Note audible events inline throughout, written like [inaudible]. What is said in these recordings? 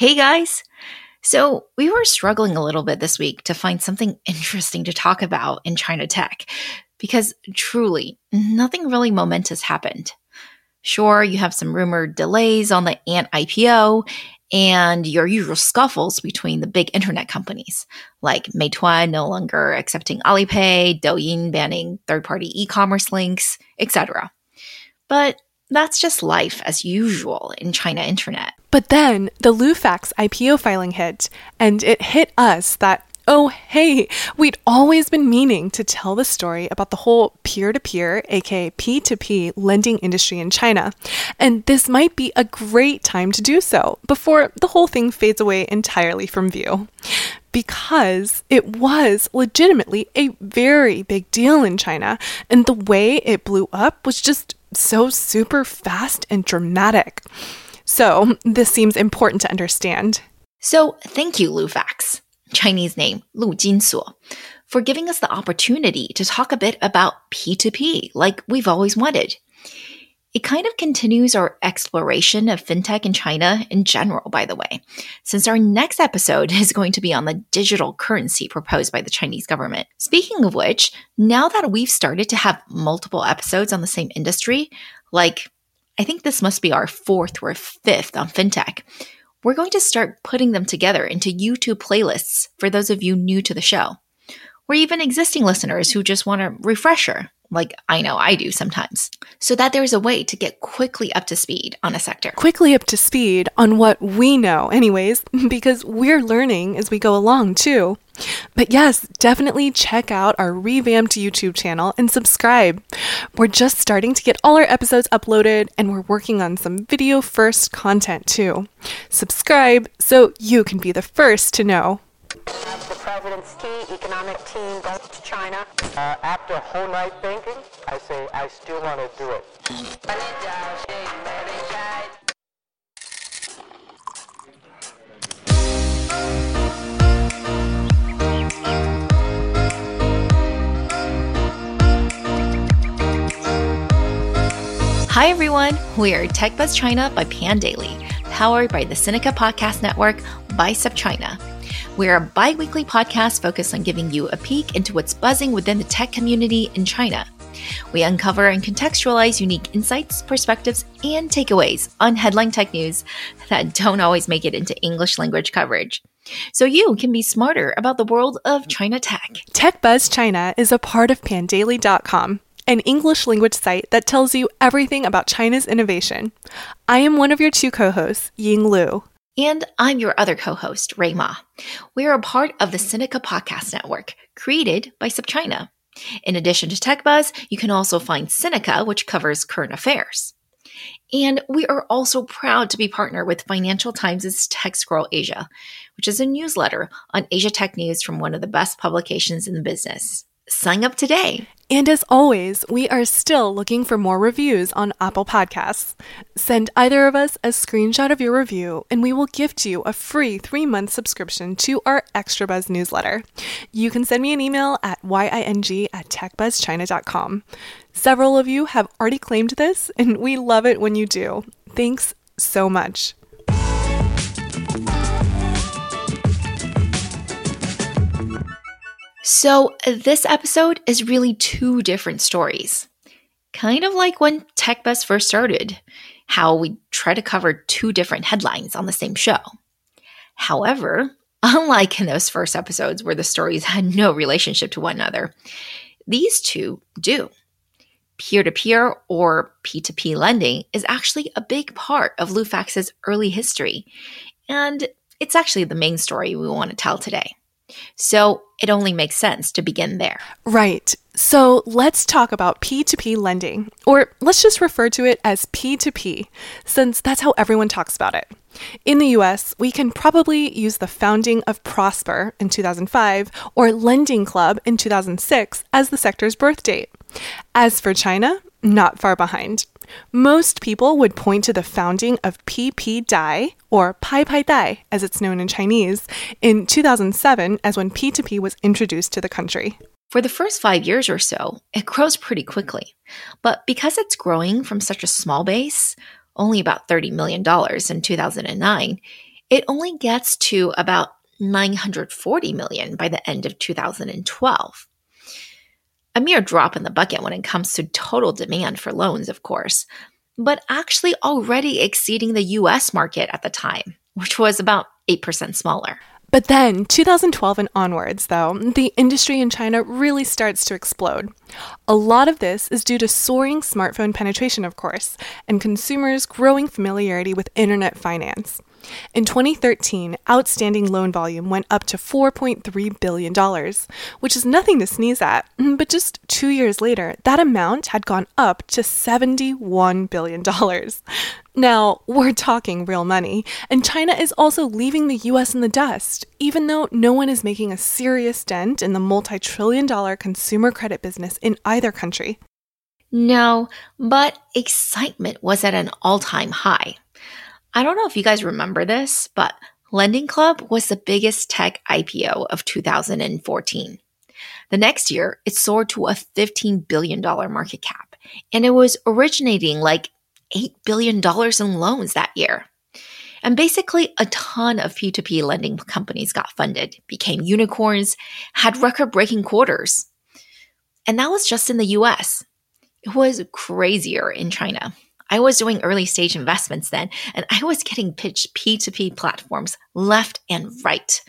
Hey guys! So, we were struggling a little bit this week to find something [laughs] interesting to talk about in China tech because truly, nothing really momentous happened. Sure, you have some rumored delays on the Ant IPO and your usual scuffles between the big internet companies, like Meituan no longer accepting Alipay, Douyin banning third party e commerce links, etc. But that's just life as usual in China internet. But then the Lufax IPO filing hit, and it hit us that, oh, hey, we'd always been meaning to tell the story about the whole peer to peer, aka P2P, lending industry in China. And this might be a great time to do so before the whole thing fades away entirely from view. Because it was legitimately a very big deal in China, and the way it blew up was just so super fast and dramatic. So, this seems important to understand. So, thank you, Lufax, Chinese name Lu Jinsuo, for giving us the opportunity to talk a bit about P2P like we've always wanted. It kind of continues our exploration of fintech in China in general, by the way, since our next episode [laughs] is going to be on the digital currency proposed by the Chinese government. Speaking of which, now that we've started to have multiple episodes on the same industry, like I think this must be our fourth or fifth on fintech, we're going to start putting them together into YouTube playlists for those of you new to the show, or even existing listeners who just want a refresher like I know I do sometimes, so that there's a way to get quickly up to speed on a sector. Quickly up to speed on what we know, anyways, [laughs] because we're learning as we go along too. But yes, definitely check out our revamped YouTube channel and subscribe. We're just starting to get all our episodes uploaded and we're working on some video first content too. Subscribe so you can be the first to know the president's key economic team goes to China. Uh, after a whole night thinking, I say I still want to do it. Hi everyone, we are Tech Buzz China by Pandaily, powered by the Sinica Podcast Network by SupChina. We're a bi weekly podcast focused on giving you a peek into what's buzzing within the tech community in China. We uncover and contextualize unique insights, perspectives, and takeaways on headline tech news that don't always make it into English language coverage. So you can be smarter about the world of China tech. Tech Buzz China is a part of pandaily.com an English language site that tells you everything about China's innovation. I am one of your two co hosts, Ying Lu. And I'm your other co host, Rui Ma. We are a part of the Sinica Podcast Network, created by SupChina. In addition to TechBuzz, you can also find Sinica, which covers current affairs. And we are also proud to be partnered with Financial Times' Tech Scroll Asia, which is a newsletter on Asia tech news from one of the best publications in the business. Sign up today. And as always, we are still looking for more reviews on Apple Podcasts. Send either of us a screenshot of your review, and we will gift you a free three month subscription to our Extra Buzz newsletter. You can send me an email at ying at techbuzzchina.com. Several of you have already claimed this, and we love it when you do. Thanks so much. So, this episode is really two different stories. Kind of like when TechBuzz first started, how we try to cover two different headlines on the same show. However, [laughs] unlike in those first episodes where the stories [laughs] had no relationship to one another, these two do. Peer to peer or P2P lending is actually a big part of Lufax's early history, and it's actually the main story we want to tell today. So it only makes sense to begin there. Right. So let's talk about P2P lending, or let's just refer to it as P2P, since that's how everyone talks about it. In the US, we can probably use the founding of Prosper in 2005 or Lending Club in 2006 as the sector's birth date. As for China, not far behind. Most people would point to the founding of PP Dai, or Pai Pai Dai as it's known in Chinese, in 2007 as when P2P was introduced to the country. For the first five years or so, it grows pretty quickly. But because it's growing from such a small base, only about $30 million in 2009, it only gets to about 940 million by the end of 2012. A mere drop in the bucket when it comes to total demand for loans, of course, but actually already exceeding the US market at the time, which was about 8% smaller. But then, 2012 and onwards, though, the industry in China really starts to explode. A lot of this is due to soaring smartphone penetration, of course, and consumers' growing familiarity with internet finance. In 2013, outstanding loan volume went up to $4.3 billion, which is nothing to sneeze at. [laughs] But just two years later, that amount had gone up to $71 billion. [laughs] Now, we're talking real money, and China is also leaving the US in the dust, even though no one is making a serious dent in the multi trillion dollar consumer credit business in either country. No, but excitement was at an all time high. I don't know if you guys remember this, but Lending Club was the biggest tech IPO of 2014. The next year, it soared to a $15 billion market cap, and it was originating like $8 billion in loans that year. And basically, a ton of P2P lending companies got funded, became unicorns, had record breaking quarters. And that was just in the US. It was crazier in China. I was doing early stage investments then, and I was getting pitched P2P platforms left and right.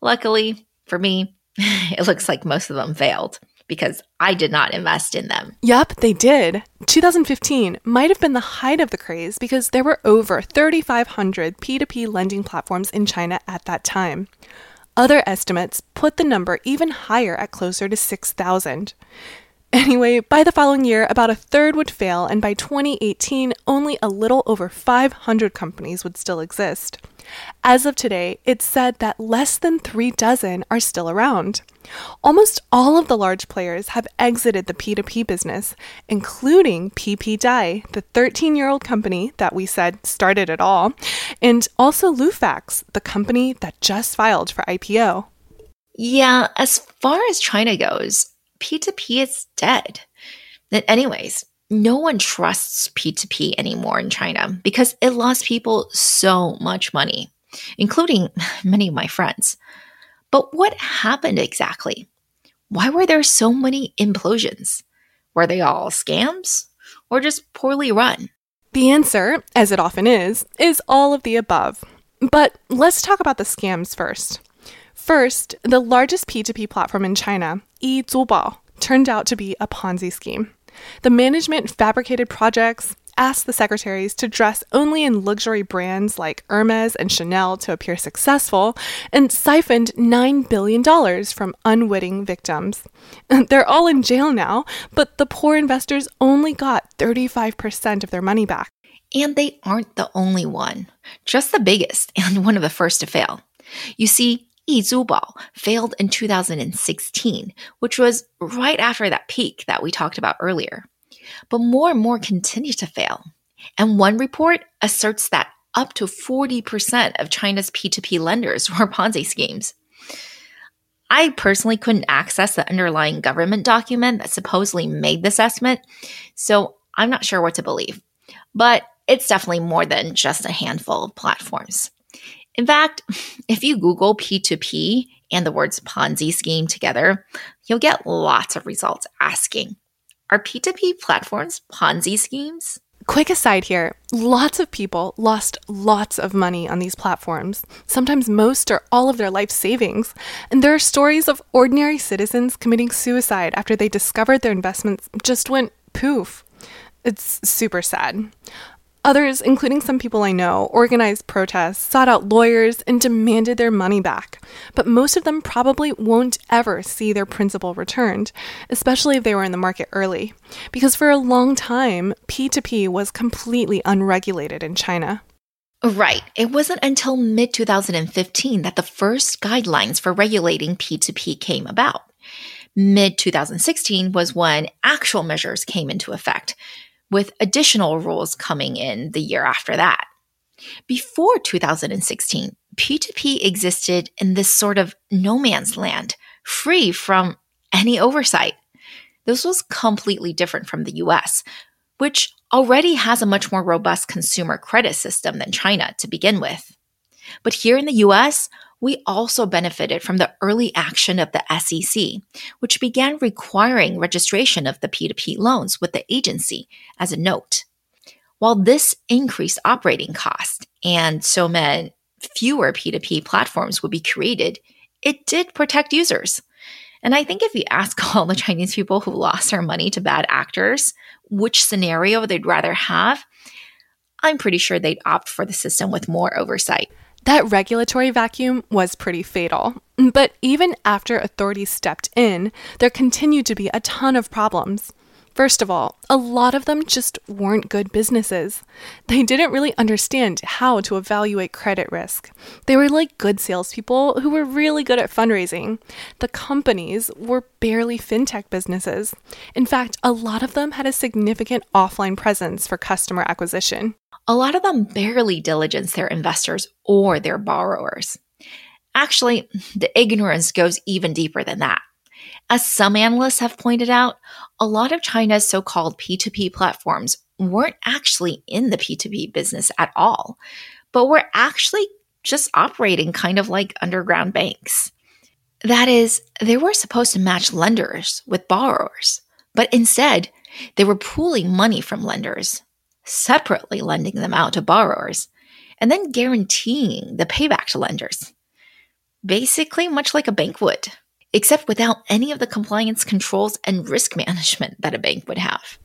Luckily for me, [laughs] it looks like most of them failed because I did not invest in them. Yup, they did. 2015 might have been the height of the craze because there were over 3,500 P2P lending platforms in China at that time. Other estimates put the number even higher at closer to 6,000. Anyway, by the following year, about a third would fail, and by 2018, only a little over 500 companies would still exist. As of today, it's said that less than three dozen are still around. Almost all of the large players have exited the P2P business, including PP Dai, the 13 year old company that we said started it all, and also Lufax, the company that just filed for IPO. Yeah, as far as China goes, P2P is dead. Anyways, no one trusts P2P anymore in China because it lost people so much money, including [laughs] many of my friends. But what happened exactly? Why were there so many implosions? Were they all scams or just poorly run? The answer, as it often is, is all of the above. But let's talk about the scams first. First, the largest P2P platform in China, Yizubao, turned out to be a Ponzi scheme. The management fabricated projects, asked the secretaries to dress only in luxury brands like Hermes and Chanel to appear successful, and siphoned $9 billion from unwitting victims. [laughs] They're all in jail now, but the poor investors only got 35% of their money back. And they aren't the only one, just the biggest and one of the first to fail. You see, Yizubao failed in 2016, which was right after that peak that we talked about earlier. But more and more continue to fail. And one report asserts that up to 40% of China's P2P lenders [laughs] were Ponzi schemes. I personally couldn't access the underlying government document that supposedly made this estimate, so I'm not sure what to believe. But it's definitely more than just a handful of platforms. In fact, [laughs] if you Google P2P and the words Ponzi scheme together, you'll get lots of results asking Are P2P platforms Ponzi schemes? Quick aside here lots of people lost lots of money on these platforms, sometimes most or all of their life savings. And there are stories of ordinary citizens committing suicide after they discovered their investments just went poof. It's super sad. Others, including some people I know, organized protests, sought out lawyers, and demanded their money back. But most of them probably won't ever see their principal returned, especially if they were in the market early. Because for a long time, P2P was completely unregulated in China. Right. It wasn't until mid 2015 that the first guidelines for regulating P2P came about. Mid 2016 was when actual measures came into effect, with additional rules coming in the year after that. Before 2016, P2P existed in this sort of no man's land, free from any oversight. This was completely different from the US, which already has a much more robust consumer credit system than China to begin with. But here in the US, we also benefited from the early action of the SEC, which began requiring registration of the P2P loans with the agency as a note. While this increased operating costs and so meant fewer P2P platforms would be created, it did protect users. And I think if you ask [laughs] all the Chinese people who lost their money to bad actors which scenario they'd rather have, I'm pretty sure they'd opt for the system with more oversight. That regulatory vacuum was pretty fatal. But even after authorities stepped in, there continued to be a ton of problems. First of all, a lot of them just weren't good businesses. They didn't really understand how to evaluate credit risk. They were like good salespeople who were really good at fundraising. The companies were barely fintech businesses. In fact, a lot of them had a significant offline presence for customer acquisition. A lot of them barely diligence their investors or their borrowers. Actually, the ignorance goes even deeper than that. As some analysts have pointed out, a lot of China's so called P2P platforms weren't actually in the P2P business at all, but were actually just operating kind of like underground banks. That is, they were supposed to match lenders with borrowers, but instead, they were pooling money from lenders, separately lending them out to borrowers, and then guaranteeing the payback to lenders. Basically, much like a bank would except without any of the compliance controls and risk management that a bank would have.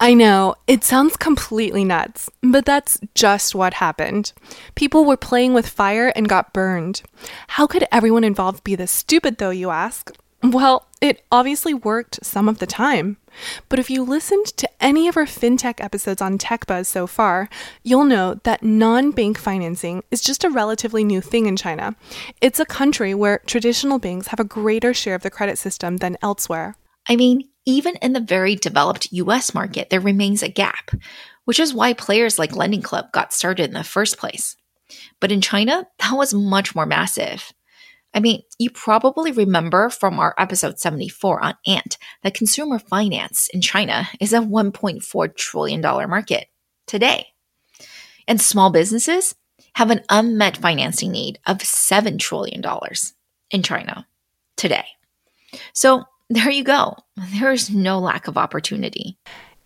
I know, it sounds completely nuts, but that's just what happened. People were playing with fire and got burned. How could everyone involved be this stupid, though, you ask? Well, it obviously worked some of the time. But if you listened to any of our fintech episodes on TechBuzz so far, you'll know that non bank financing is just a relatively new thing in China. It's a country where traditional banks have a greater share of the credit system than elsewhere. I mean, even in the very developed US market, there remains a gap, which is why players like Lending Club got started in the first place. But in China, that was much more massive. I mean, you probably remember from our episode 74 on Ant that consumer finance in China is a $1.4 trillion market today. And small businesses have an unmet financing need of $7 trillion in China today. So there you go. There is no lack of opportunity.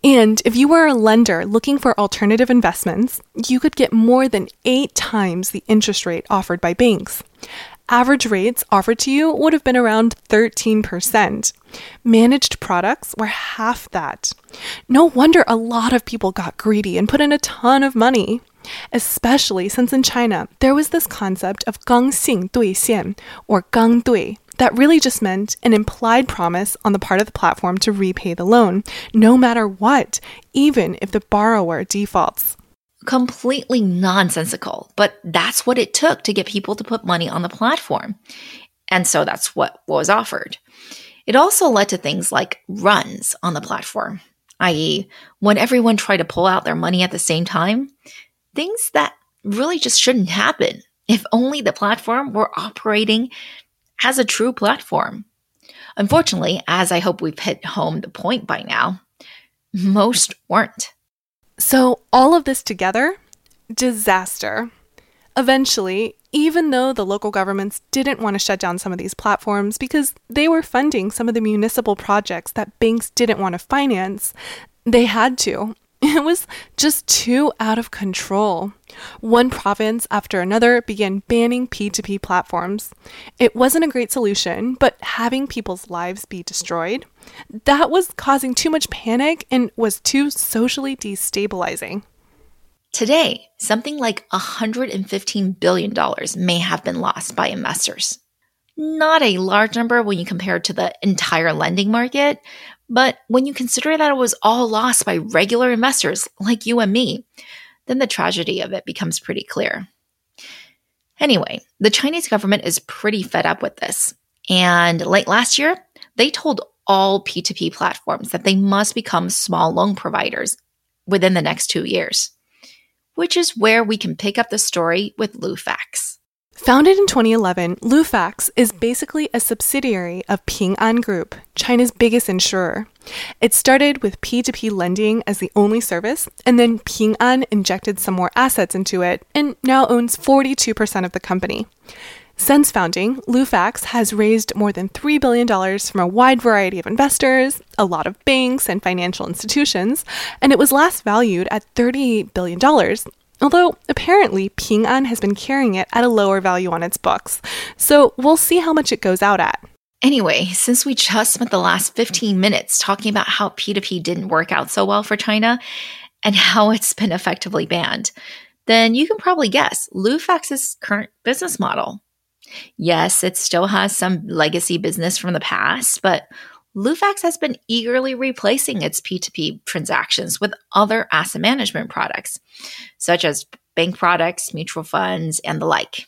And if you were a lender looking for alternative investments, you could get more than eight times the interest rate offered by banks average rates offered to you would have been around 13%. Managed products were half that. No wonder a lot of people got greedy and put in a ton of money. Especially since in China, there was this concept of gang xing dui xian, or gang dui, that really just meant an implied promise on the part of the platform to repay the loan, no matter what, even if the borrower defaults completely nonsensical, but that's what it took to get people to put money on the platform. And so that's what was offered. It also led to things like runs on the platform, i.e., when everyone tried to pull out their money at the same time, things that really just shouldn't happen if only the platform were operating as a true platform. Unfortunately, as I hope we've hit home the point by now, most weren't. So, all of this together, disaster. Eventually, even though the local governments didn't want to shut down some of these platforms because they were funding some of the municipal projects that banks didn't want to finance, they had to. [laughs] It was just too out of control. One province after another began banning P2P platforms. It wasn't a great solution, but having people's lives be destroyed, that was causing too much panic and was too socially destabilizing. Today, something like $115 billion may have been lost by investors. Not a large number when you compare it to the entire lending market, but when you consider that it was all lost by regular investors like you and me, then the tragedy of it becomes pretty clear. Anyway, the Chinese government is pretty fed up with this. And late last year, they told all P2P platforms that they must become small loan providers within the next two years, which is where we can pick up the story with Lufax. Founded in 2011, Lufax is basically a subsidiary of Ping An Group, China's biggest insurer. It started with P2P lending as the only service, and then Ping An injected some more assets into it and now owns 42% of the company. Since founding, Lufax has raised more than $3 billion from a wide variety of investors, a lot of banks and financial institutions, and it was last valued at $38 billion. Although apparently Ping An has been carrying it at a lower value on its books. So we'll see how much it goes out at. Anyway, since we just spent the last 15 minutes talking about how P2P didn't work out so well for China and how it's been effectively banned, then you can probably guess Lufax's current business model. Yes, it still has some legacy business from the past, but Lufax has been eagerly replacing its P2P transactions with other asset management products, such as bank products, mutual funds, and the like.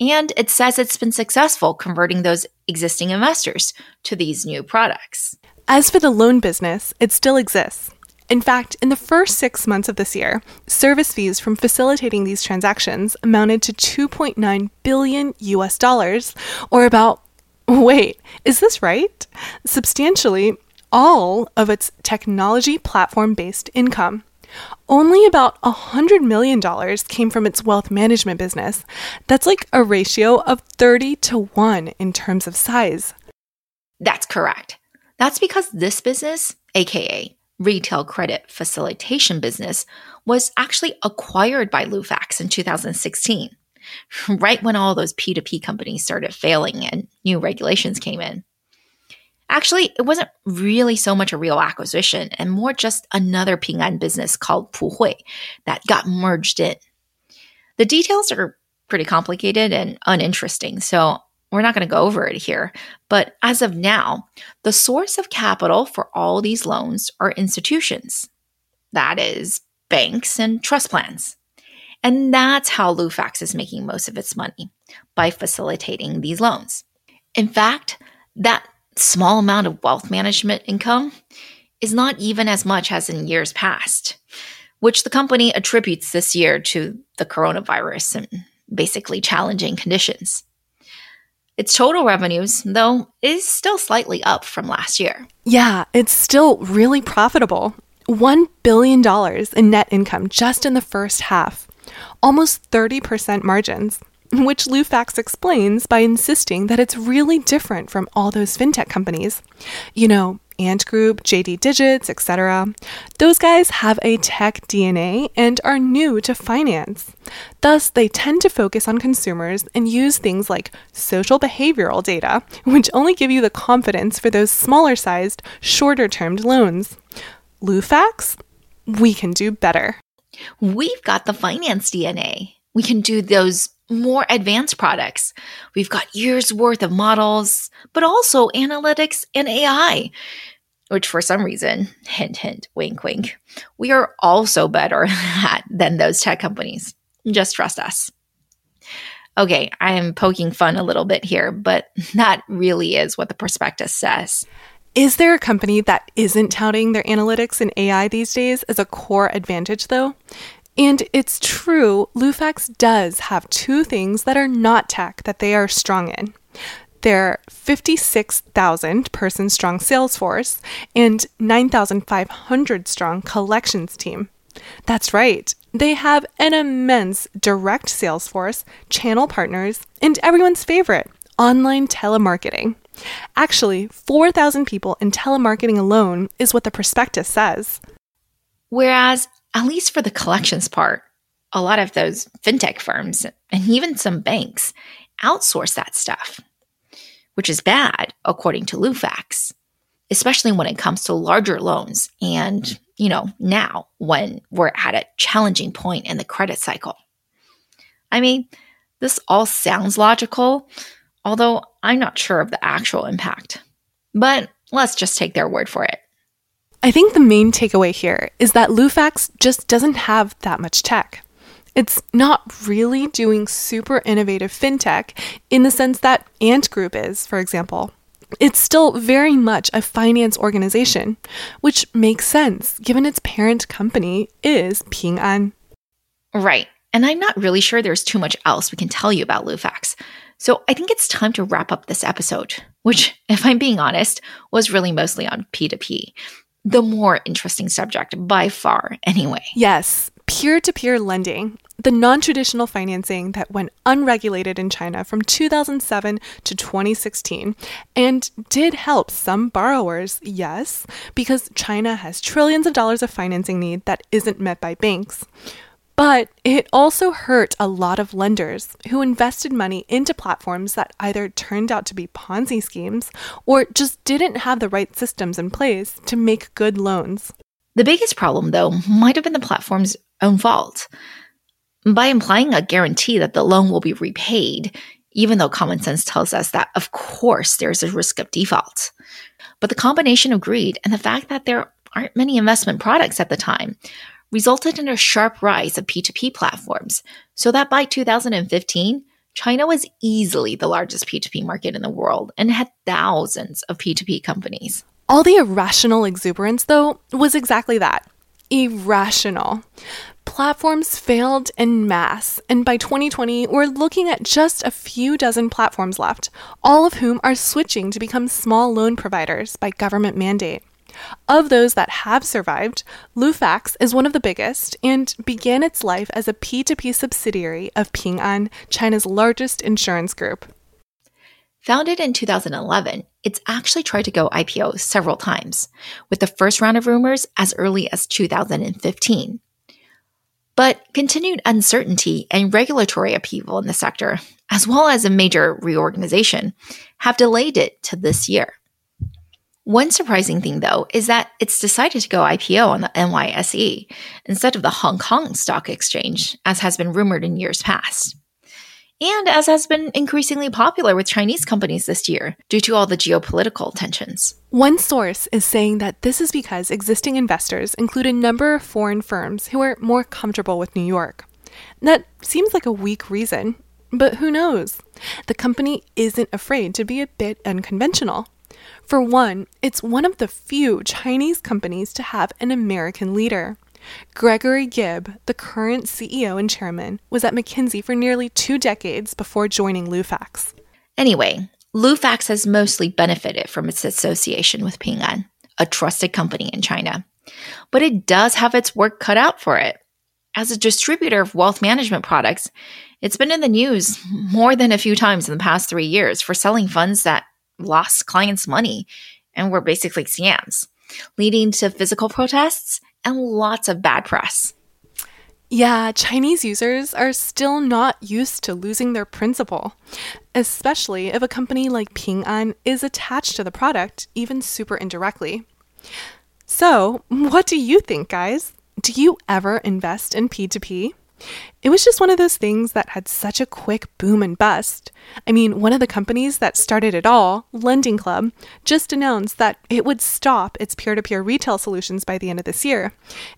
And it says it's been successful converting those existing investors to these new products. As for the loan business, it still exists. In fact, in the first six months of this year, service fees from facilitating these transactions amounted to 2.9 billion US dollars, or about, wait, is this right? Substantially all of its technology platform based income. Only about $100 million came from its wealth management business. That's like a ratio of 30 to 1 in terms of size. That's correct. That's because this business, aka retail credit facilitation business, was actually acquired by Lufax in 2016, [laughs] right when all those P2P companies started failing and new regulations came in. Actually, it wasn't really so much a real acquisition and more just another Ping An business called Puhui that got merged in. The details are pretty complicated and uninteresting, so we're not going to go over it here. But as of now, the source of capital for all these loans are institutions. That is, banks and trust plans. And that's how Lufax is making most of its money by facilitating these loans. In fact, that small amount of wealth management income is not even as much as in years past, which the company attributes this year to the coronavirus and basically challenging conditions. Its total revenues, though, is still slightly up from last year. Yeah, it's still really profitable. $1 billion in net income just in the first half, almost 30% margins which Lufax explains by insisting that it's really different from all those fintech companies. You know, Ant Group, JD Digits, etc. Those guys have a tech DNA and are new to finance. Thus, they tend to focus on consumers and use things like social behavioral data, which only give you the confidence for those smaller sized, shorter termed loans. Lufax? We can do better. We've got the finance DNA. We can do those more advanced products. We've got years worth of models, but also analytics and AI, which for some reason, hint, hint, wink, wink, we are also better [laughs] at than those tech companies. Just trust us. Okay, I am poking fun a little bit here, but [laughs] that really is what the prospectus says. Is there a company that isn't touting their analytics and AI these days as a core advantage, though? And it's true, Lufax does have two things that are not tech that they are strong in their 56,000 person strong sales force and 9,500 strong collections team. That's right, they have an immense direct sales force, channel partners, and everyone's favorite online telemarketing. Actually, 4,000 people in telemarketing alone is what the prospectus says. Whereas at least for the collections part, a lot of those fintech firms and even some banks outsource that stuff, which is bad, according to Lufax, especially when it comes to larger loans and, you know, now when we're at a challenging point in the credit cycle. I mean, this all sounds logical, although I'm not sure of the actual impact. But let's just take their word for it. I think the main takeaway here is that Lufax just doesn't have that much tech. It's not really doing super innovative fintech in the sense that Ant Group is, for example. It's still very much a finance organization, which makes sense given its parent company is Ping An. Right. And I'm not really sure there's too much else we can tell you about Lufax. So I think it's time to wrap up this episode, which, [laughs] if I'm being honest, was really mostly on P2P. The more interesting subject by far, anyway. Yes, peer to peer lending, the non traditional financing that went unregulated in China from 2007 to 2016, and did help some borrowers, yes, because China has trillions of dollars of financing need that isn't met by banks. But it also hurt a lot of lenders who invested money into platforms that either turned out to be Ponzi schemes or just didn't have the right systems in place to make good loans. The biggest problem, though, might have been the platform's own fault. By implying a guarantee that the loan will be repaid, even though common sense tells us that, of course, there's a risk of default. But the combination of greed and the fact that there aren't many investment products at the time resulted in a sharp rise of P2P platforms, so that by 2015, China was easily the largest P2P market in the world and had thousands of P2P companies. All the irrational exuberance, though, was exactly that irrational. Platforms failed en masse, and by 2020, we're looking at just a few dozen platforms left, all of whom are switching to become small loan providers by government mandate. Of those that have survived, Lufax is one of the biggest and began its life as a P2P subsidiary of Ping An, China's largest insurance group. Founded in 2011, it's actually tried to go IPO several times, with the first round of rumors as early as 2015. But continued uncertainty and regulatory upheaval in the sector, as well as a major reorganization, have delayed it to this year. One surprising thing, though, is that it's decided to go IPO on the NYSE instead of the Hong Kong Stock Exchange, as has been rumored in years past. And as has been increasingly popular with Chinese companies this year due to all the geopolitical tensions. One source is saying that this is because existing investors include a number of foreign firms who are more comfortable with New York. That seems like a weak reason, but who knows? The company isn't afraid to be a bit unconventional. For one, it's one of the few Chinese companies to have an American leader. Gregory Gibb, the current CEO and chairman, was at McKinsey for nearly two decades before joining Lufax. Anyway, Lufax has mostly benefited from its association with Ping An, a trusted company in China. But it does have its work cut out for it. As a distributor of wealth management products, it's been in the news more than a few times in the past three years for selling funds that lost clients money and were basically scams, leading to physical protests and lots of bad press. Yeah, Chinese users are still not used to losing their principal, especially if a company like Ping An is attached to the product, even super indirectly. So, what do you think, guys? Do you ever invest in P2P? It was just one of those things that had such a quick boom and bust. I mean, one of the companies that started it all, Lending Club, just announced that it would stop its peer to peer retail solutions by the end of this year.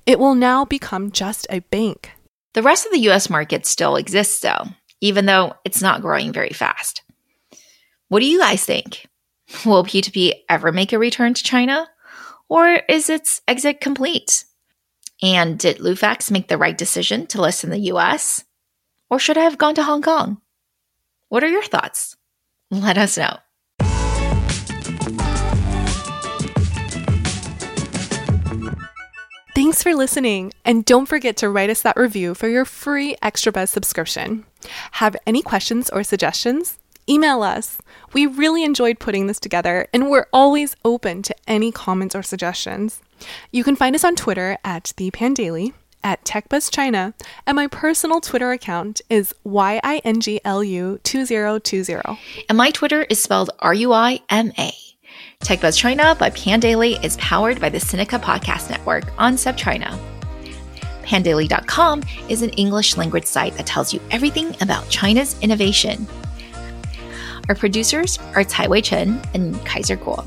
It will now become just a bank. The rest of the US market still exists, though, even though it's not growing very fast. What do you guys think? Will P2P ever make a return to China? Or is its exit complete? And did Lufax make the right decision to list in the US? Or should I have gone to Hong Kong? What are your thoughts? Let us know. Thanks for listening, and don't forget to write us that review for your free Extra Buzz subscription. Have any questions or suggestions? Email us. We really enjoyed putting this together, and we're always open to any comments or suggestions. You can find us on Twitter at the Pandaily, at TechBuzzChina, and my personal Twitter account is YINGLU2020. And my Twitter is spelled R U I M A. TechBuzz China by Pandaily is powered by the Sinica Podcast Network on SupChina. Pandaily.com is an English language site that tells you everything about China's innovation. Our producers are Tai Wei Chen and Kaiser Kuo.